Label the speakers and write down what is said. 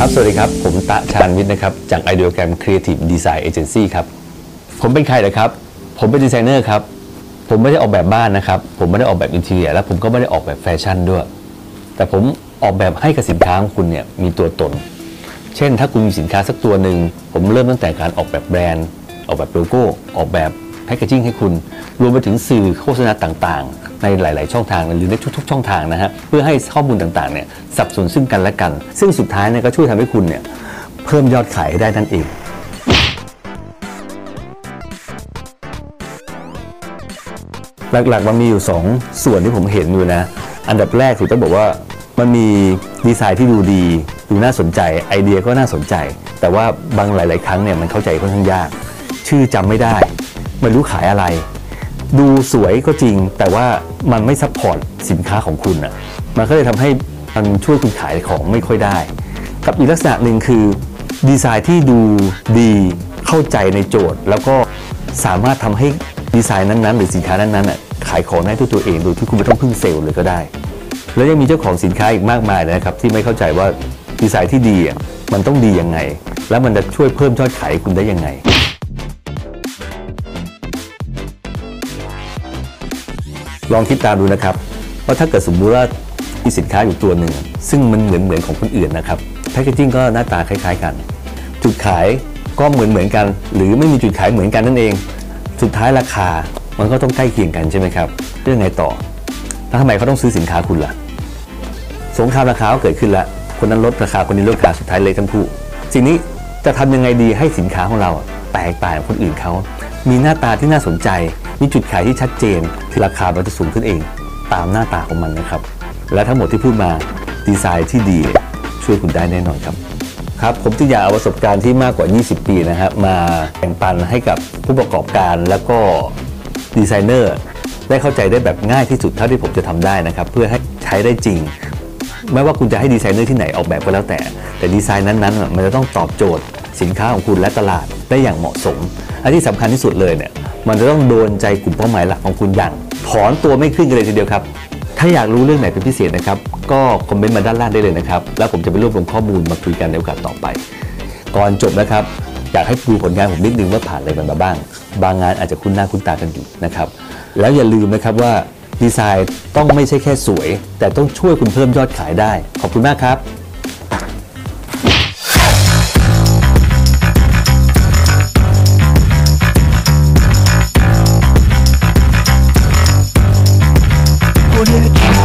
Speaker 1: ครับ สวัสดีครับ ผมตะชาญวิทย์นะครับ จาก Ideogram Creative Design Agency ครับ ผมเป็นใครนะครับ ผมเป็นดีไซเนอร์ครับ ผมไม่ได้ออกแบบบ้านนะครับ ผมไม่ได้ออกแบบ interior และผมก็ไม่ได้ออกแบบแฟชั่นด้วย แต่ผมออกแบบให้กับสินค้าของคุณเนี่ยมีตัวตน เช่น ถ้าคุณมีสินค้าสักตัวหนึ่ง ผมเริ่มตั้งแต่การออกแบบแบรนด์ ออกแบบโลโก้ ออกแบบ packaging ให้คุณ รวมไปถึงสื่อโฆษณาต่างๆ ในหลาย ๆ ช่องทางหรือในทุก ๆ ช่องทางนะฮะเพื่อให้ข้อมูลต่างๆเนี่ยสับสนซึ่งกันและกัน ซึ่งสุดท้ายเนี่ยก็ช่วยทำให้คุณเนี่ยเพิ่มยอดขายได้นั่นเองหลักๆมันมีอยู่ 2 ส่วนที่ผมเห็นอยู่นะ อันดับแรกคือต้องบอกว่ามันมีดีไซน์ที่ดูดี ดูน่าสนใจ ไอเดียก็น่าสนใจ แต่ว่าบางหลาย ๆ ครั้งเนี่ยมันเข้าใจค่อนข้างยาก ชื่อจำไม่ได้ ไม่รู้ขายอะไร ดูสวยก็จริง แต่ว่ามันไม่ support สินค้าของคุณอะมันก็เลยทำให้มันช่วยคุณขายของไม่ค่อยได้ กับอีกลักษณะหนึ่งคือดีไซน์ที่ดูดีเข้าใจในโจทย์ แล้วก็สามารถทำให้ดีไซน์นั้นๆ หรือสินค้านั้นๆน่ะขายของได้ด้วยตัวเองโดยที่คุณไม่ต้องพึ่งเซลล์เลยก็ได้ แล้วยังมีเจ้าของสินค้าอีกมากมายนะครับ ที่ไม่เข้าใจว่าดีไซน์ที่ดีอะมันต้องดียังไง แล้วมันจะช่วยเพิ่มยอดขายคุณได้ยังไง ลองคิดตามดูนะครับว่าถ้าเกิดสมมุติว่ามีสินค้าอยู่ตัวหนึ่งซึ่งมันเหมือนเหมือนของคนอื่นนะครับแพคเกจิ้งก็หน้าตาคล้ายๆกัน จุดขายก็เหมือนเหมือนกัน หรือไม่มีจุดขายเหมือนกันนั่นเอง สุดท้ายราคามันก็ต้องใกล้เคียงกันใช่ไหมครับเรื่องไงต่อแล้วทำไมเขาต้องซื้อสินค้าคุณล่ะ สงครามราคาก็เกิดขึ้นแล้วคนนั้นลดราคาคนนี้ลดราคาสุดท้ายเลยทั้งคู่สิ่งนี้จะทำยังไงดีให้สินค้าของเราแตกต่างจากคนอื่นเขา มีหน้าตาที่น่าสนใจ มีจุดขายที่ชัดเจนคือราคามันจะสูงขึ้นเอง ตามหน้าตาของมันนะครับ และทั้งหมดที่พูดมาดีไซน์ที่ดีช่วยคุณได้แน่นอนครับครับผมจึงอยากเอาประสบการณ์ที่มากกว่า 20 ปีนะครับมาแบ่งปันให้กับผู้ประกอบการแล้วก็ดีไซเนอร์ได้เข้าใจได้แบบง่ายที่สุดเท่าที่ผมจะทำได้นะครับ เพื่อให้ใช้ได้จริง ไม่ว่าคุณจะให้ดีไซเนอร์ที่ไหนออกแบบก็แล้วแต่ แต่ดีไซน์นั้นๆมันจะต้องตอบโจทย์ สินค้าของคุณและตลาดได้อย่างเหมาะสม อันที่สำคัญที่สุดเลยเนี่ยมันจะต้องโดนใจกลุ่มเป้าหมายหลักของคุณอย่าง ถอนตัวไม่ขึ้นกันเลยทีเดียวครับ ถ้าอยากรู้เรื่องไหนเป็นพิเศษนะครับ ก็คอมเมนต์มาด้านล่างได้เลยนะครับ แล้วผมจะไปรวบรวมข้อมูลมาคุยกันในโอกาสต่อไป ก่อนจบนะครับอยากให้ดูผลงานผมนิดนึงว่าผ่านอะไรมาบ้าง บางงานอาจจะคุ้นหน้าคุ้นตากันอยู่นะครับแล้วอย่าลืมนะครับว่าดีไซน์ต้องไม่ใช่แค่สวย แต่ต้องช่วยคุณเพิ่มยอดขายได้ ขอบคุณมากครับ
Speaker 2: Bonito.